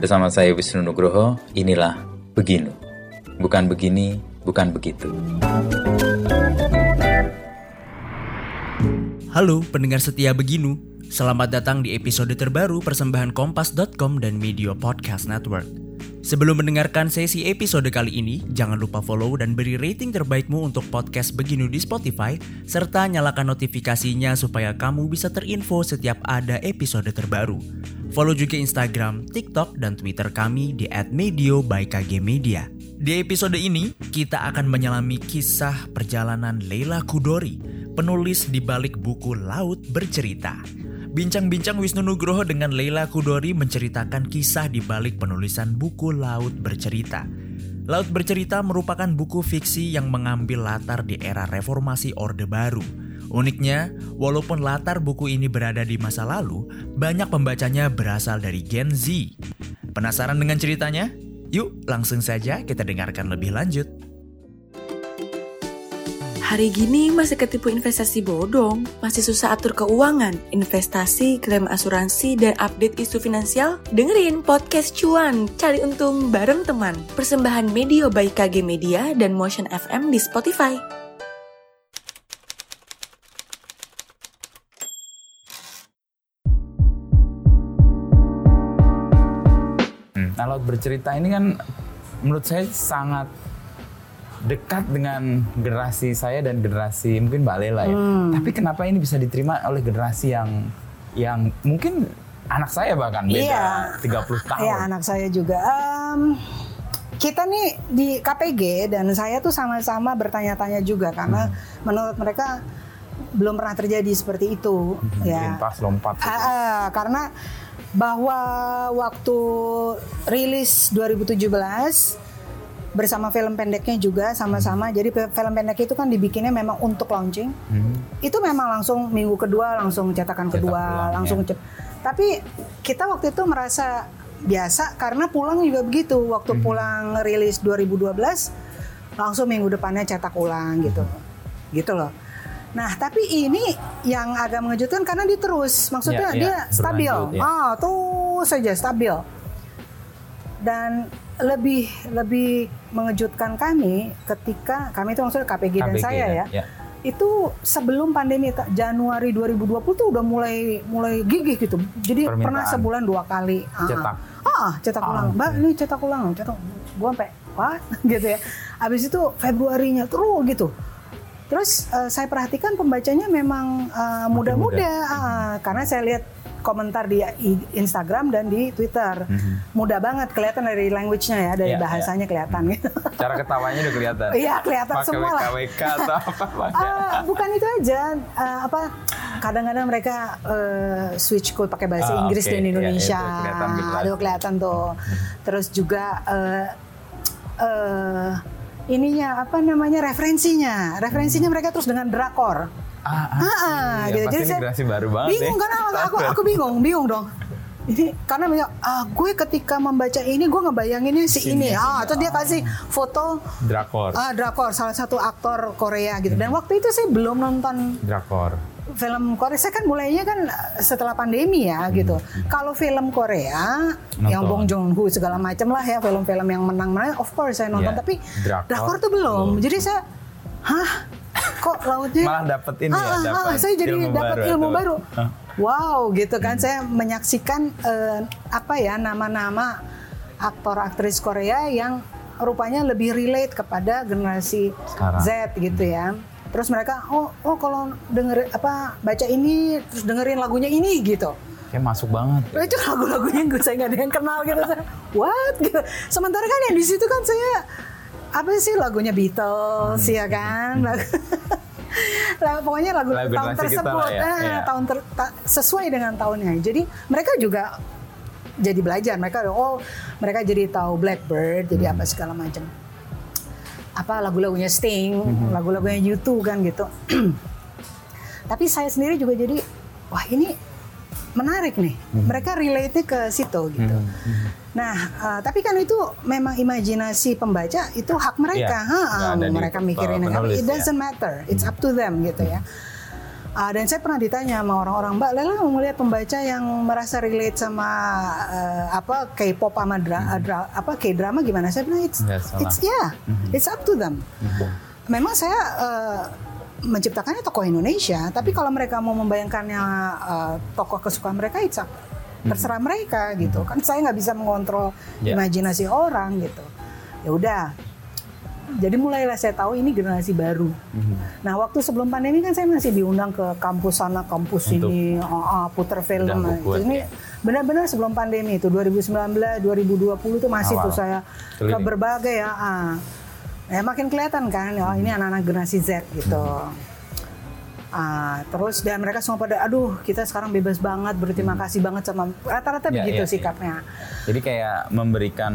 Bersama saya Wisnu Nugroho, inilah Beginu. Bukan begini, bukan begitu. Halo pendengar setia Beginu, selamat datang di episode terbaru persembahan Kompas.com dan Media Podcast Network. Sebelum mendengarkan sesi episode kali ini, jangan lupa follow dan beri rating terbaikmu untuk podcast Beginu di Spotify, serta nyalakan notifikasinya supaya kamu bisa terinfo setiap ada episode terbaru. Follow juga Instagram, TikTok, dan Twitter kami di @medio by KG Media. Di episode ini, kita akan menyelami kisah perjalanan Leila Kudori, penulis di balik buku Laut Bercerita. Bincang-bincang Wisnu Nugroho dengan Leila Kudori menceritakan kisah di balik penulisan buku Laut Bercerita. Laut Bercerita merupakan buku fiksi yang mengambil latar di era reformasi Orde Baru. Uniknya, walaupun latar buku ini berada di masa lalu, banyak pembacanya berasal dari Gen Z. Penasaran dengan ceritanya? Yuk, langsung saja kita dengarkan lebih lanjut. Hari gini masih ketipu investasi bodong, masih susah atur keuangan, investasi, klaim asuransi, dan update isu finansial? Dengerin podcast cuan, cari untung bareng teman. Persembahan media by KG Media dan Motion FM di Spotify. Hmm. Laut bercerita ini kan menurut saya sangat dekat dengan generasi saya dan generasi mungkin Mbak Lela ya. Hmm. Tapi kenapa ini bisa diterima oleh generasi yang yang mungkin anak saya bahkan beda iya. 30 tahun. Iya, anak saya juga. Um, kita nih di KPG dan saya tuh sama-sama bertanya-tanya juga karena hmm. menurut mereka belum pernah terjadi seperti itu hmm, ya. Lintas lompat. Uh, uh, karena bahwa waktu rilis 2017 bersama film pendeknya juga sama-sama. Hmm. Jadi film pendek itu kan dibikinnya memang untuk launching. Hmm. Itu memang langsung minggu kedua langsung cetakan Cetak kedua, pulang, langsung ya. Tapi kita waktu itu merasa biasa karena pulang juga begitu. Waktu hmm. pulang rilis 2012 langsung minggu depannya cetak ulang gitu. Hmm. Gitu loh. Nah, tapi ini yang agak mengejutkan karena dia terus, maksudnya ya, ya, dia stabil. Ya. Ah, tuh saja stabil. Dan lebih lebih mengejutkan kami ketika kami itu maksudnya KPG, KPG dan saya ya, ya. Itu sebelum pandemi Januari 2020 tuh udah mulai mulai gigih gitu. Jadi pernah sebulan dua kali. Ah, cetak. Ah, ah cetak ah, ulang. Mbak, ini cetak ulang, cetak. Gua sampai what gitu ya. Habis itu Februarinya terus gitu. Terus uh, saya perhatikan pembacanya memang uh, muda-muda uh, karena saya lihat komentar di Instagram dan di Twitter. Mm-hmm. Mudah banget kelihatan dari language-nya ya, dari yeah, bahasanya yeah. kelihatan gitu. Cara ketawanya udah kelihatan. Iya, kelihatan Pake semua lah. WK atau apa? uh, bukan itu aja, uh, apa kadang-kadang mereka uh, switch code pakai bahasa uh, Inggris okay. dan Indonesia. Ya, itu kelihatan, gitu Aduh kelihatan tuh. Mm-hmm. Terus juga uh, uh, ininya apa namanya referensinya. Referensinya hmm. mereka terus dengan drakor. Ah, ah, ah gitu. Jadi saya baru banget bingung ya. kan aku aku bingung, bingung dong. Ini karena banyak ah gue ketika membaca ini gue ngebayanginnya si ini. ini ah terus dia kasih foto drakor. Ah drakor salah satu aktor Korea gitu. Dan hmm. waktu itu saya belum nonton drakor film Korea saya kan mulainya kan setelah pandemi ya hmm. gitu. Kalau film Korea nonton. yang Bong Joon Ho segala macam lah ya film-film yang menang-menang of course saya nonton yeah. tapi drakor, drakor tuh belum. belum. Jadi saya hah kok lautnya malah dapet ini ya, ah, ya dapat ah, saya jadi dapat ilmu baru. Wow, gitu kan hmm. saya menyaksikan uh, apa ya nama-nama aktor aktris Korea yang rupanya lebih relate kepada generasi Sekarang. Z gitu ya. Terus mereka oh oh kalau denger apa baca ini terus dengerin lagunya ini gitu. Kayak masuk banget. Ya. Itu lagu-lagunya gue saya nggak ada yang kenal gitu. What gitu. Sementara kan yang di situ kan saya apa sih lagunya Beatles hmm. ya kan lah pokoknya lagu, lagu tahun tersebut ya. Eh, ya. tahun ter, ta, sesuai dengan tahunnya jadi mereka juga jadi belajar mereka oh mereka jadi tahu Blackbird jadi hmm. apa segala macam apa lagu-lagunya Sting hmm. lagu-lagunya U2 kan gitu tapi saya sendiri juga jadi wah ini menarik nih. Hmm. Mereka relate ke situ gitu. Hmm. Hmm. Nah, uh, tapi kan itu memang imajinasi pembaca itu hak mereka. Yeah. Ha, mereka mikirin uh, penulis, it doesn't yeah. matter. It's up to them gitu ya. Ah, dan saya pernah ditanya sama orang-orang, Mbak Lela mau melihat pembaca yang merasa relate sama eh, apa K-pop sama dra- dra- apa K-drama gimana? Saya bilang it's, salah. it's yeah, it's up to them. Memang saya eh, menciptakannya tokoh Indonesia, tapi kalau mereka mau membayangkannya eh, tokoh kesukaan mereka, it's up. Terserah mereka gitu. Kan saya nggak bisa mengontrol Ya. imajinasi orang gitu. Ya udah, jadi mulailah saya tahu ini generasi baru. Nah waktu sebelum pandemi kan saya masih diundang ke kampus sana, kampus Untuk sini, oh, oh, puter film. ini ya. benar-benar sebelum pandemi itu 2019, 2020 itu masih Awal. tuh saya ke Keliling. berbagai ya. ah. Ya makin kelihatan kan, oh ini anak-anak generasi Z gitu. Ah, terus dan mereka semua pada, aduh kita sekarang bebas banget, berterima kasih banget sama rata-rata Ya, begitu ya, ya. sikapnya. Jadi kayak memberikan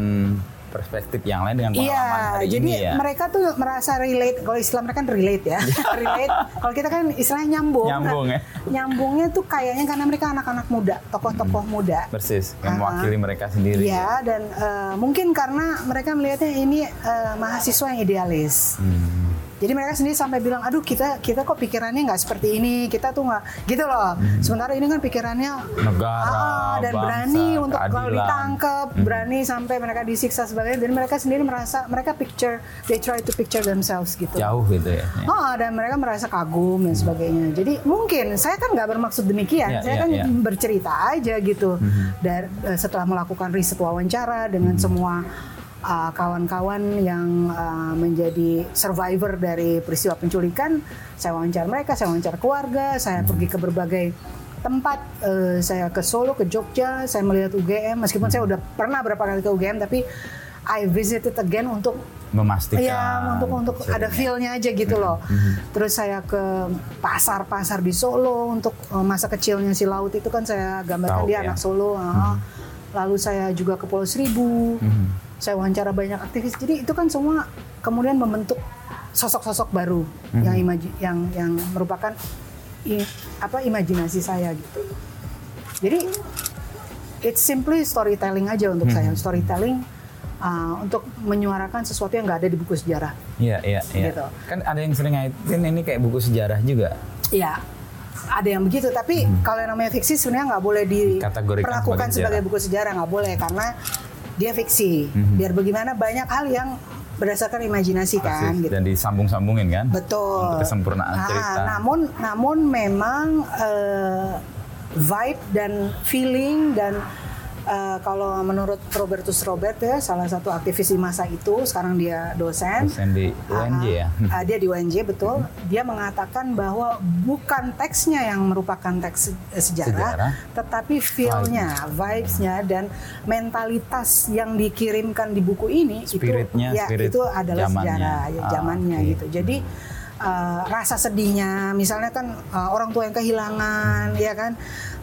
perspektif yang lain dengan pengalaman Iya, hari jadi ini ya. mereka tuh merasa relate. Kalau istilah mereka kan relate ya, relate. Kalau kita kan istilahnya nyambung. Nyambung ya. Nyambungnya tuh kayaknya karena mereka anak-anak muda, tokoh-tokoh muda. Persis, yang Ah. mewakili mereka sendiri. Iya, dan eh, mungkin karena mereka melihatnya ini eh, mahasiswa yang idealis. Hmm. Jadi mereka sendiri sampai bilang, aduh kita kita kok pikirannya nggak seperti ini, kita tuh nggak gitu loh. Sementara ini kan pikirannya Hmm. Negara, ah, dan bangsa, berani untuk kalau keadilan. ditangkap, Hmm. berani sampai mereka disiksa sebagainya. Dan mereka sendiri merasa mereka picture, they try to picture themselves gitu. Jauh gitu ya. ya. Ah, dan mereka merasa kagum dan sebagainya. Jadi mungkin saya kan nggak bermaksud demikian. Ya, saya ya, kan ya. bercerita aja gitu. Dan eh, setelah melakukan riset wawancara dengan semua uh, kawan-kawan yang uh, menjadi survivor dari peristiwa penculikan, saya wawancara mereka, saya wawancara keluarga, saya pergi ke berbagai tempat. Eh, saya ke Solo, ke Jogja, saya melihat UGM. Meskipun saya udah pernah berapa kali ke UGM, tapi I visited again untuk Memastikan. Iya, untuk untuk ada feel-nya aja gitu loh. Terus saya ke pasar-pasar di Solo untuk eh, masa kecilnya si Laut itu kan saya gambarkan Tahu, dia ya. anak Solo. ah. Lalu saya juga ke Pulau Seribu. Mhm. Saya wawancara banyak aktivis. Jadi itu kan semua kemudian membentuk sosok-sosok baru yang imaji, yang yang merupakan i- apa imajinasi saya gitu. Jadi it's simply storytelling aja untuk saya. Storytelling uh, untuk menyuarakan sesuatu yang nggak ada di buku sejarah. Iya, iya, iya. Gitu. Kan ada yang sering ngaitin ini kayak buku sejarah juga. Iya, ada yang begitu. Tapi kalau yang namanya fiksi sebenarnya nggak boleh diperlakukan sebagai sebagai, buku sejarah nggak boleh karena dia fiksi. Mhm. Biar bagaimana banyak hal yang berdasarkan imajinasi kan Persis. gitu. Dan disambung-sambungin kan. Betul. Untuk kesempurnaan Nah, cerita. Namun, namun memang eh, vibe dan feeling dan eh, kalau menurut Robertus Robert ya salah satu aktivis di masa itu sekarang dia dosen. Dosen di UNJ ya. Ah, ah, dia di UNJ betul. Dia mengatakan bahwa bukan teksnya yang merupakan teks eh, sejarah, Sejarah. tetapi feel-nya, vibes-nya dan mentalitas yang dikirimkan di buku ini Spiritnya, itu ya spirit itu adalah zamannya. sejarah, ya, Ah, zamannya oke. gitu. Jadi eh, rasa sedihnya, misalnya kan eh, orang tua yang kehilangan, ya kan,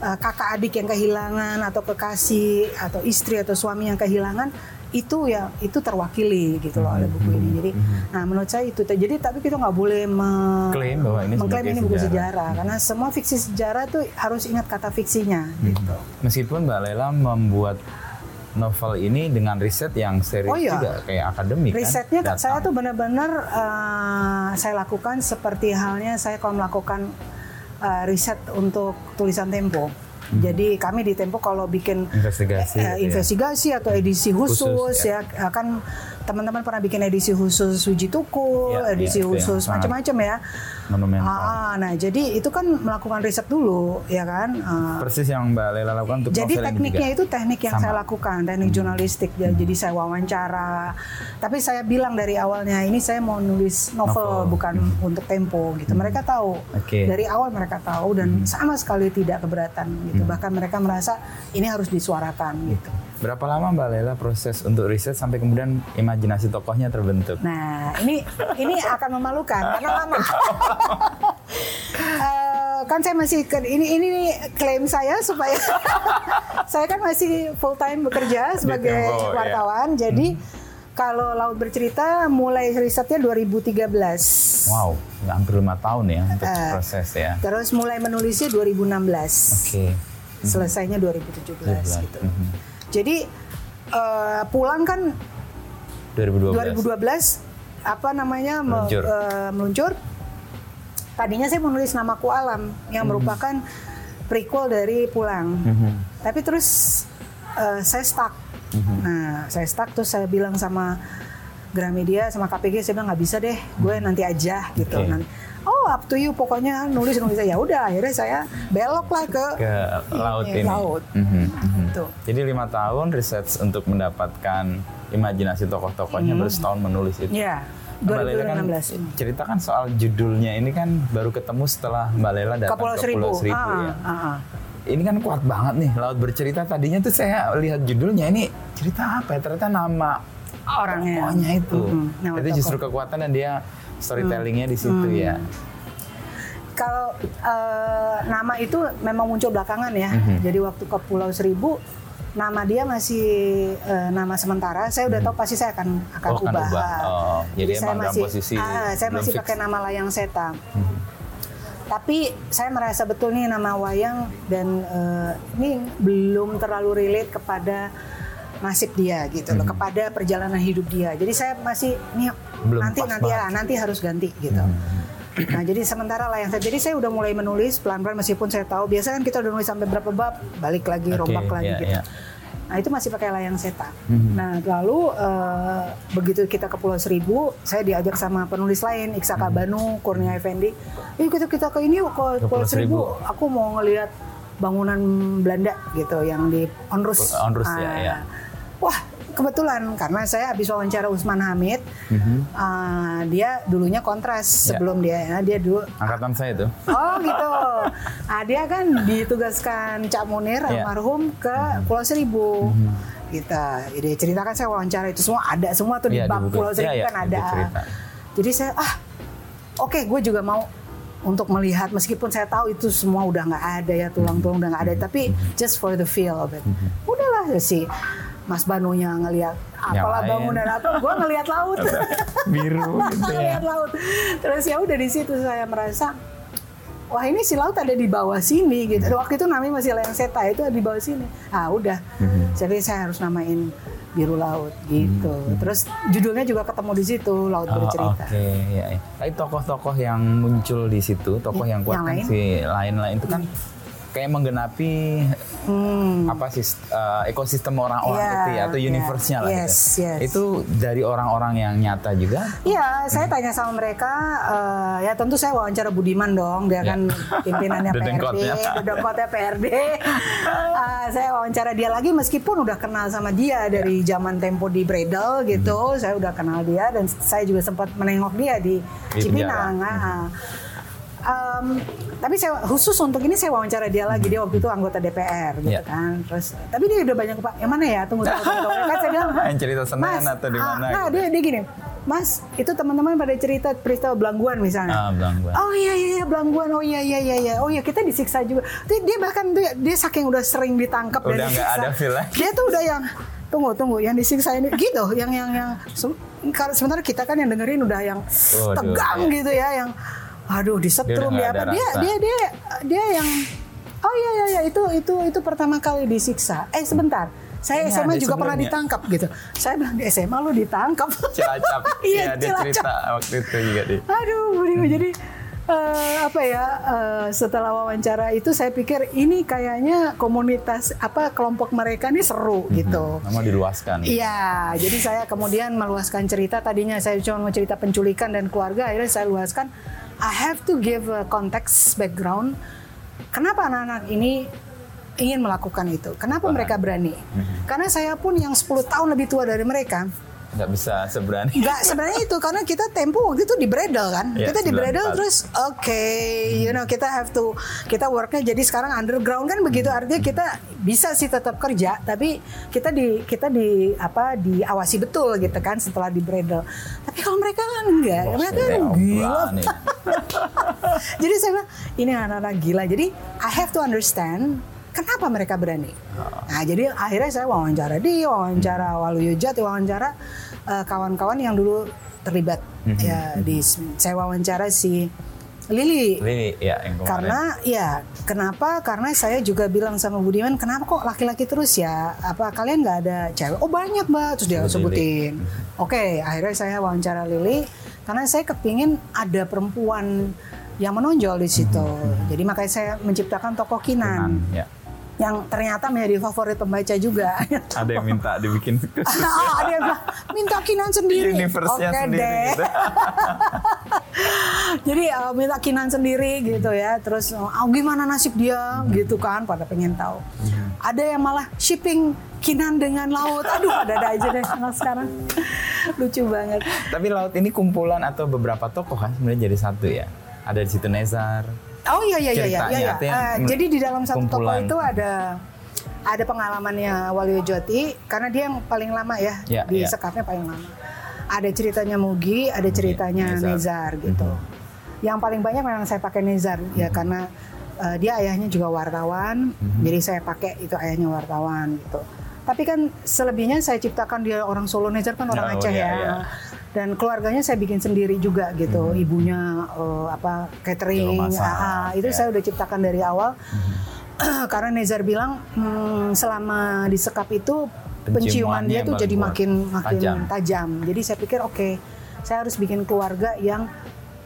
eh, kakak adik yang kehilangan atau kekasih atau istri atau suami yang kehilangan, itu ya itu terwakili gitu loh oleh buku ini. Jadi, nah menurut saya itu. Jadi tapi kita nggak boleh me- Klaim bahwa ini mengklaim ini buku sejarah. sejarah, karena semua fiksi sejarah tuh harus ingat kata fiksinya gitu. Meskipun Mbak Lela membuat novel ini dengan riset yang serius Oh, iya. juga kayak akademik Risetnya kan. saya tuh benar-benar eh, saya lakukan seperti halnya saya kalau melakukan eh, riset untuk tulisan Tempo. Jadi kami di Tempo kalau bikin Investigasi eh, gitu ya. investigasi atau edisi khusus, Khusus, ya. kan teman-teman pernah bikin edisi khusus Suji Tukul, Ya, edisi ya, itu yang khusus macam-macam ya. monumental. Ah, nah jadi itu kan melakukan riset dulu ya kan. Eh, Persis yang Mbak Lela lakukan untuk jadi tekniknya juga. itu teknik yang Sama. Hmm. saya lakukan, teknik jurnalistik. Ya, Jadi saya wawancara. Tapi saya bilang dari awalnya ini saya mau nulis novel, Novel. Hmm. bukan untuk Tempo gitu. Mereka tahu. Hmm. Dari awal mereka tahu dan sama sekali tidak keberatan gitu. Bahkan mereka merasa ini harus disuarakan gitu. Berapa lama Mbak Lela proses untuk riset sampai kemudian imajinasi tokohnya terbentuk? Nah, ini ini akan memalukan karena lama. Eh, kan saya masih ke- ini ini klaim saya supaya saya kan masih full time bekerja sebagai Tempo, ya. wartawan. Jadi kalau Laut Bercerita mulai risetnya 2013. Wow, hampir lima tahun ya untuk Eh, proses ya. Terus mulai menulisnya 2016. Oke. Selesainya 2017 gitu. Mhm. Jadi eh, pulang kan 2012. 2012 apa namanya me- Meluncur. eh, meluncur. tadinya saya menulis namaku Alam yang merupakan prequel dari Pulang. Tapi terus eh, saya stuck. Nah, saya stuck terus saya bilang sama Gramedia sama KPG saya bilang nggak bisa deh, gue nanti aja gitu. Oke. Nanti, oh up to you pokoknya nulis nulis ya udah akhirnya saya belok lah ke, Ke laut Iya, ini. laut. Mhm, mhm. Gitu. Jadi lima tahun research untuk mendapatkan imajinasi tokoh-tokohnya baru setahun menulis itu. Ya, Mbak Lela kan 2016 ini. ceritakan soal judulnya ini kan baru ketemu setelah Mbak Lela datang Ke Pulau ke Seribu. Pulau Seribu Ah, ya. ah, ah. Ini kan kuat banget nih laut bercerita. Tadinya tuh saya lihat judulnya ini cerita apa ya? Ternyata nama Orangnya. tokohnya itu. Nama itu tokoh. justru kekuatan dan dia storytellingnya di situ Hmm. ya. Kalau eh, nama itu memang muncul belakangan ya. Mhm. Jadi waktu ke Pulau Seribu nama dia masih eh, nama sementara. Saya udah tahu pasti saya akan akan Mhm. Oh, ubah. ubah. Oh, jadi saya masih posisi ah, saya belum masih fix. pakai nama Layang Seta. Mhm. Tapi saya merasa betul nih nama wayang dan eh, ini belum terlalu relate kepada nasib dia gitu loh, kepada perjalanan hidup dia. Jadi saya masih Hmm. Belum nanti nanti ya. Hmm. nanti harus ganti gitu. Nah jadi sementara lah yang saya jadi saya udah mulai menulis pelan-pelan meskipun saya tahu biasa kan kita udah nulis sampai berapa bab balik lagi Oke, rombak lagi iya, gitu. iya. Nah itu masih pakai layang seta. Mhm. Nah lalu eh, begitu kita ke Pulau Seribu, saya diajak sama penulis lain, Iksa. Kabanu, Kurnia Effendi. Eh kita kita ke ini yuk ke, Ke Pulau Pulau Seribu. Seribu. Aku mau ngelihat bangunan Belanda gitu yang di Onrus. Onrus, ya, Ah, ya. Wah kebetulan karena saya habis wawancara Usman Hamid, Mhm. ah, dia dulunya kontras Ya. sebelum dia ya, dia dulu Angkatan saya itu. Oh gitu. Nah, dia kan ditugaskan Cak Munir Iya. almarhum ke Pulau Seribu. Kita, dia ceritakan saya wawancara itu semua ada semua tuh Iya, di bab. Pulau Seribu Iya, iya, kan di ada. cerita. Jadi saya ah oke gue juga mau untuk melihat meskipun saya tahu itu semua udah nggak ada ya tulang-tulang udah nggak ada tapi just for the feel of it. Udahlah si Mas Banunya ngelihat apalah bangunan apa, gue ngelihat laut. Biru gitu ya. Ngeliat laut. Terus ya udah di situ saya merasa wah ini si laut ada di bawah sini gitu. Waktu itu namanya masih layang seta itu ada di bawah sini. Ah udah. Jadi saya harus namain biru laut gitu. Terus judulnya juga ketemu di situ laut Oh, bercerita. Oke, ya, ya. Tapi tokoh-tokoh yang muncul di situ, tokoh yang kuat Yang kan lain? si lain-lain itu kan kayak menggenapi Hmm. apa sih uh, ekosistem orang-orang Iya, itu ya atau iya. universe-nya lah Yes, gitu. yes. Itu dari orang-orang yang nyata juga. Iya, saya tanya sama mereka, eh, ya tentu saya wawancara Budiman dong, dia kan pimpinannya PRD, Dedengkotnya. PRD. Eh, saya wawancara dia lagi meskipun udah kenal sama dia dari zaman Tempo di Bredel gitu, saya udah kenal dia dan saya juga sempat menengok dia di Di Cipinang. ah. Em, tapi saya khusus untuk ini saya wawancara dia lagi dia waktu itu anggota DPR gitu Iya. kan terus tapi dia udah banyak pak yang mana ya tunggu tunggu tunggu, tunggu. kan saya bilang Yang cerita Senen Mas, atau di ah, mana nah, gitu. dia dia gini, Mas, itu teman-teman pada cerita peristiwa Belangguan misalnya. Ah, Belangguan. Oh iya iya iya, Belangguan. Oh iya iya iya iya. Oh iya kita disiksa juga. Dia, dia bahkan dia, dia saking udah sering ditangkap Udah dan disiksa. ada feel lagi. Dia tuh udah yang tunggu tunggu yang disiksa ini gitu, yang yang yang se- sementara kita kan yang dengerin udah yang Waduh, tegang iya. gitu ya, yang aduh disetrum Dia udah dia nggak apa dia dia dia dia yang oh iya iya iya itu itu itu pertama kali disiksa. Eh sebentar. Saya Ini SMA juga pernah ditangkap gitu. Saya bilang di SMA lu ditangkap. Cilacap. Iya, Iya, dia Cilacap. cerita waktu itu juga di. Aduh, Budi, jadi eh, apa ya? eh, setelah wawancara itu saya pikir ini kayaknya komunitas apa kelompok mereka ini seru gitu. Nama diluaskan. Iya, jadi saya kemudian meluaskan cerita. Tadinya saya cuma mau cerita penculikan dan keluarga, akhirnya saya luaskan. I have to give a context background. Kenapa anak-anak ini ingin melakukan itu? Kenapa Bahan. mereka berani? Karena saya pun yang 10 tahun lebih tua dari mereka, Nggak bisa seberani. Enggak sebenarnya itu karena kita tempo waktu itu di Bredel kan. Iya, kita di 94. Bredel terus oke, you know kita have to kita worknya jadi sekarang underground kan begitu artinya kita bisa sih tetap kerja tapi kita di kita di apa diawasi betul gitu kan setelah di Bredel. Tapi kalau mereka kan enggak, Bos, mereka kan gila. jadi saya bilang ini anak-anak gila. Jadi I have to understand kenapa mereka berani. Nah jadi akhirnya saya wawancara dia, wawancara Waluyujat, wawancara eh, kawan-kawan yang dulu terlibat ya di saya wawancara si Lili. Lili ya yang kemarin. Karena ya kenapa? Karena saya juga bilang sama Budiman, kenapa kok laki-laki terus ya? Apa kalian nggak ada cewek? Oh banyak mbak, terus dia Sebut sebutin. Oke, akhirnya saya wawancara Lili karena saya kepingin ada perempuan yang menonjol di situ. Jadi makanya saya menciptakan tokoh Kinan, Kinan, ya. Yang ternyata menjadi favorit pembaca juga. Ada yang minta dibikin khusus Ah, ada yang bilang, minta Kinan sendiri. universe-nya sendiri deh. gitu. Jadi uh, minta Kinan sendiri gitu ya. Terus oh, gimana nasib dia gitu kan pada pengen tahu. Ada yang malah shipping Kinan dengan laut. Aduh ada-ada aja deh sekarang. Lucu banget. Tapi laut ini kumpulan atau beberapa tokoh kan sebenarnya jadi satu ya. Ada di situ Nezar. Oh iya iya iya iya. Iya. men- jadi di dalam satu toko itu ada ada pengalamannya Waluyo Joti karena dia yang paling lama ya, Iya, di iya. sekapnya paling lama. Ada ceritanya Mugi, ada ceritanya Nezar. Nezar, gitu. Yang paling banyak memang saya pakai Nezar ya karena eh, dia ayahnya juga wartawan, jadi saya pakai itu ayahnya wartawan gitu. Tapi kan selebihnya saya ciptakan dia orang Solo Nezar kan orang Oh, Aceh iya, ya. Dan keluarganya saya bikin sendiri juga gitu. Ibunya eh, apa catering, masak, ah, ah, itu ya. saya udah ciptakan dari awal. Karena Nezar bilang hmm, selama di sekap itu penciuman dia Penciumannya tuh jadi makin makin tajam. tajam. Jadi saya pikir oke, saya harus bikin keluarga yang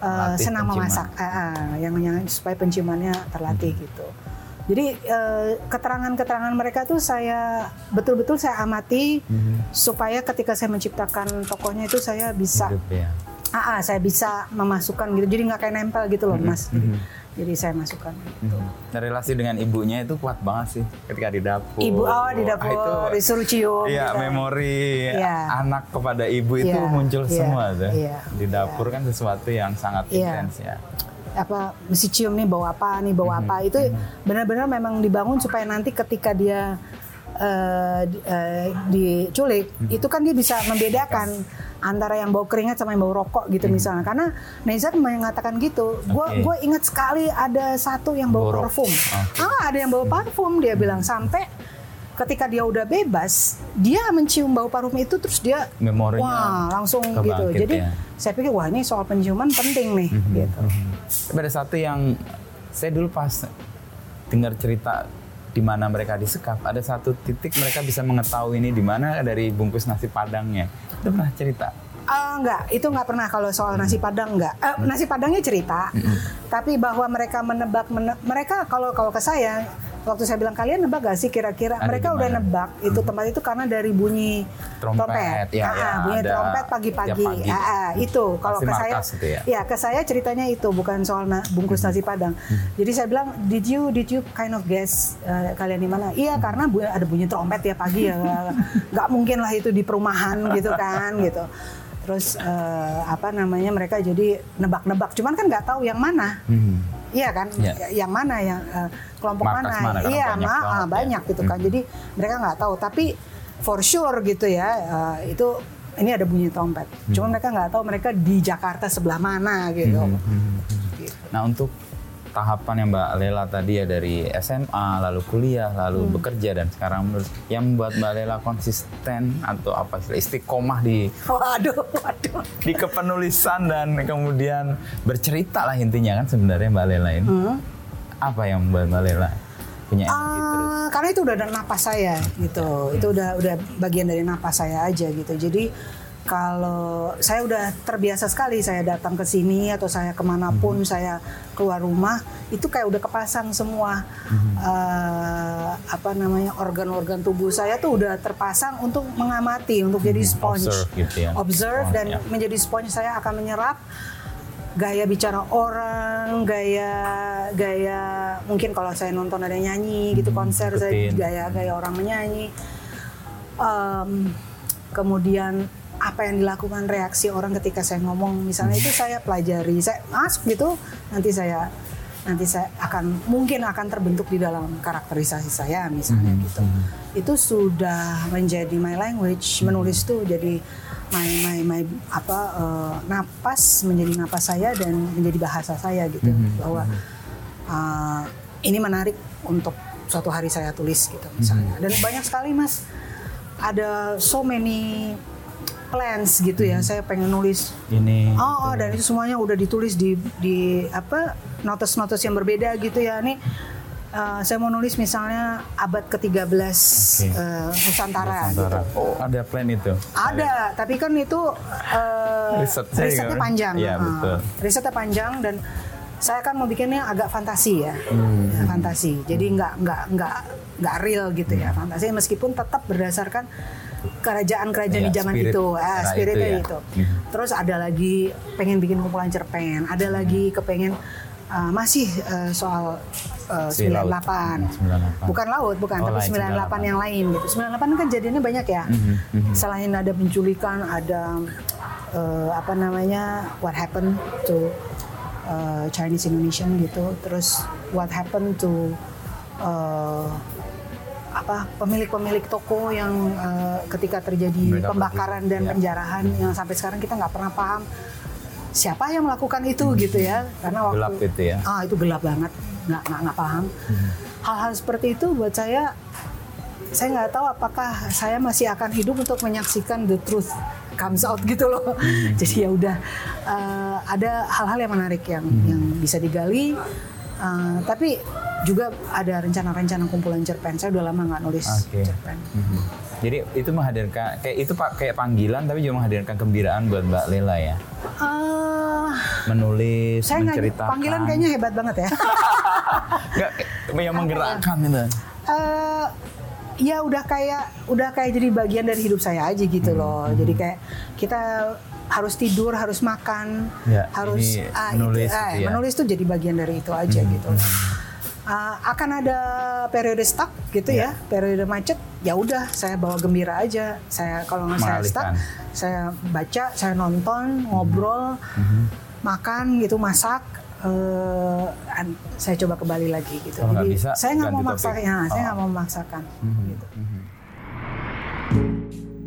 uh, senang penciuman. memasak, Ah, ah, yang, yang supaya penciumannya terlatih gitu. Jadi eh, keterangan-keterangan mereka tuh saya betul-betul saya amati supaya ketika saya menciptakan tokohnya itu saya bisa Hidup ya. ah, ah, saya bisa memasukkan gitu. Jadi nggak kayak nempel gitu loh, Mas. Jadi saya masukkan gitu. Nah, relasi dengan ibunya itu kuat banget sih ketika di dapur. Ibu oh di Ah, dapur itu, disuruh cium. Iya, gitu. memori Iya. anak kepada ibu itu Iya, muncul iya, semua tuh. iya, Di dapur kan sesuatu yang sangat Iya. intens ya. Apa mesti cium nih bau apa nih bau apa. Itu benar-benar memang dibangun supaya nanti ketika dia di- eh, diculik itu kan dia bisa membedakan antara yang bau keringat sama yang bau rokok gitu misalnya. Karena Nezar mengatakan gitu gue Oke. gue ingat sekali ada satu yang bau Bau parfum. Ah ada yang bau parfum dia bilang sampai ketika dia udah bebas dia mencium bau parfum itu terus dia Memorinya wah langsung gitu jadi ya. saya pikir wah ini soal penciuman penting nih gitu Tapi ada satu yang saya dulu pas dengar cerita di mana mereka disekap, ada satu titik mereka bisa mengetahui ini di mana dari bungkus nasi padangnya. Itu pernah cerita. Ah, enggak, itu enggak pernah kalau soal nasi padang enggak. Eh, nasi padangnya cerita, tapi bahwa mereka menebak mene- mereka kalau kalau ke saya waktu saya bilang kalian nebak gak sih kira-kira mereka di udah nebak itu tempat itu karena dari bunyi Trompet, ya, Ah, ya, bunyi ada trompet pagi-pagi. pagi. Ah, ah, itu kalau ke saya itu ya? ke saya ceritanya itu bukan soal na- bungkus nasi padang. Jadi saya bilang did you did you kind of guess eh, kalian di mana? Iya karena bu- ada bunyi trompet ya pagi ya. nggak mungkin lah itu di perumahan gitu kan gitu. Terus eh, apa namanya mereka jadi nebak-nebak. Cuman kan nggak tahu yang mana. Hmm. Iya kan, Iya. yang mana yang eh, kelompok Markas mana? mana, iya, banyak ma- ah, ya. banyak gitu kan. Jadi mereka nggak tahu. Tapi for sure gitu ya, eh, itu ini ada bunyi trompet. Hmm. Cuma mereka nggak tahu mereka di Jakarta sebelah mana gitu. Gitu. Nah untuk tahapan yang Mbak Lela tadi ya dari SMA, lalu kuliah, lalu Hmm. bekerja dan sekarang menurut yang membuat Mbak Lela konsisten atau apa istiqomah di Waduh, waduh. di kepenulisan dan kemudian bercerita lah intinya kan sebenarnya Mbak Lela ini. Hmm. Apa yang membuat Mbak Lela punya energi terus? Karena itu udah ada napas saya gitu. Itu udah udah bagian dari napas saya aja gitu. Jadi kalau saya udah terbiasa sekali saya datang ke sini atau saya ke mana pun saya keluar rumah itu kayak udah kepasang semua eh, apa namanya organ-organ tubuh saya tuh udah terpasang untuk mengamati untuk jadi sponge Observe gitu ya. observe Oh, dan ya. menjadi sponge saya akan menyerap gaya bicara orang, gaya gaya mungkin kalau saya nonton ada nyanyi gitu konser saya ikutin. gaya gaya orang menyanyi. Em, kemudian apa yang dilakukan reaksi orang ketika saya ngomong. Misalnya itu saya pelajari, saya masuk gitu nanti saya nanti saya akan mungkin akan terbentuk di dalam karakterisasi saya misalnya gitu. Itu sudah menjadi my language, menulis tuh jadi my my my apa eh, napas menjadi napas saya dan menjadi bahasa saya gitu. Bahwa eh, ini menarik untuk suatu hari saya tulis gitu misalnya. Dan banyak sekali mas. Ada so many plans gitu ya saya pengen nulis Ini Oh, oh, dan itu semuanya udah ditulis di di apa notes-notes yang berbeda gitu ya. Nih eh, saya mau nulis misalnya abad ke-13 eh, Nusantara, gitu. Nusantara. Oh, ada plan itu. Ada, tapi kan itu eh, Risetnya risetnya juga. panjang. Ah, betul. Risetnya panjang dan saya kan mau bikinnya agak fantasi ya, Hmm. Ya, fantasi. Jadi nggak nggak nggak nggak real gitu ya Hmm. fantasi meskipun tetap berdasarkan kerajaan-kerajaan Iya, di zaman spirit itu, ah, spiritnya itu ya. itu. Hmm. Terus ada lagi pengen bikin kumpulan cerpen, ada lagi kepengen uh, masih uh, soal uh, Si laut. 98. 98. Bukan laut, bukan, Oh, tapi lain, 98 yang lain gitu. 98 kan jadinya banyak ya. Mhm, mhm. Selain ada penculikan, ada uh, apa namanya what happened to uh, Chinese Indonesian gitu. Terus what happened to uh, apa pemilik-pemilik toko yang uh, ketika terjadi Mereka pembakaran dan ya. penjarahan yang sampai sekarang kita nggak pernah paham siapa yang melakukan itu gitu ya. Karena waktu Gelap itu ya. ah itu gelap banget. Nggak nggak nggak paham. Hal-hal seperti itu buat saya saya nggak tahu apakah saya masih akan hidup untuk menyaksikan the truth comes out gitu loh. Jadi ya udah eh, ada hal-hal yang menarik yang yang bisa digali. Eh, tapi juga ada rencana-rencana kumpulan cerpen saya udah lama nggak nulis Oke. cerpen Mhm. Jadi itu menghadirkan kayak itu pak kayak panggilan tapi juga menghadirkan kegembiraan buat Mbak Lela ya. Eh, Menulis, saya menceritakan. panggilan kayaknya hebat banget ya Nggak, yang menggerakkan itu. eh ya udah kayak udah kayak jadi bagian dari hidup saya aja gitu Hmm, loh. Jadi kayak kita harus tidur, harus makan, Ya, harus ah, menulis itu, ah, gitu ya. Hmm, menulis tuh jadi bagian dari itu aja gitu. loh. Ah, akan ada periode stuck gitu ya, periode macet. Ya udah, saya bawa gembira aja. Saya kalau nggak saya stuck, saya baca, saya nonton, ngobrol, Hmm. makan gitu, masak. eh, an- saya coba kembali lagi gitu. Kalau Jadi bisa, saya nggak mau maksa, ya, saya Oh. nggak mau memaksakan. gitu.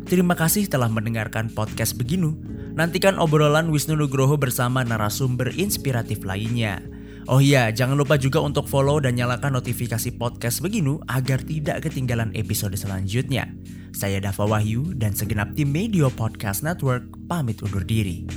Terima kasih telah mendengarkan podcast Beginu. Nantikan obrolan Wisnu Nugroho bersama narasumber inspiratif lainnya. Oh iya, jangan lupa juga untuk follow dan nyalakan notifikasi podcast Beginu agar tidak ketinggalan episode selanjutnya. Saya Dava Wahyu dan segenap tim Media Podcast Network pamit undur diri.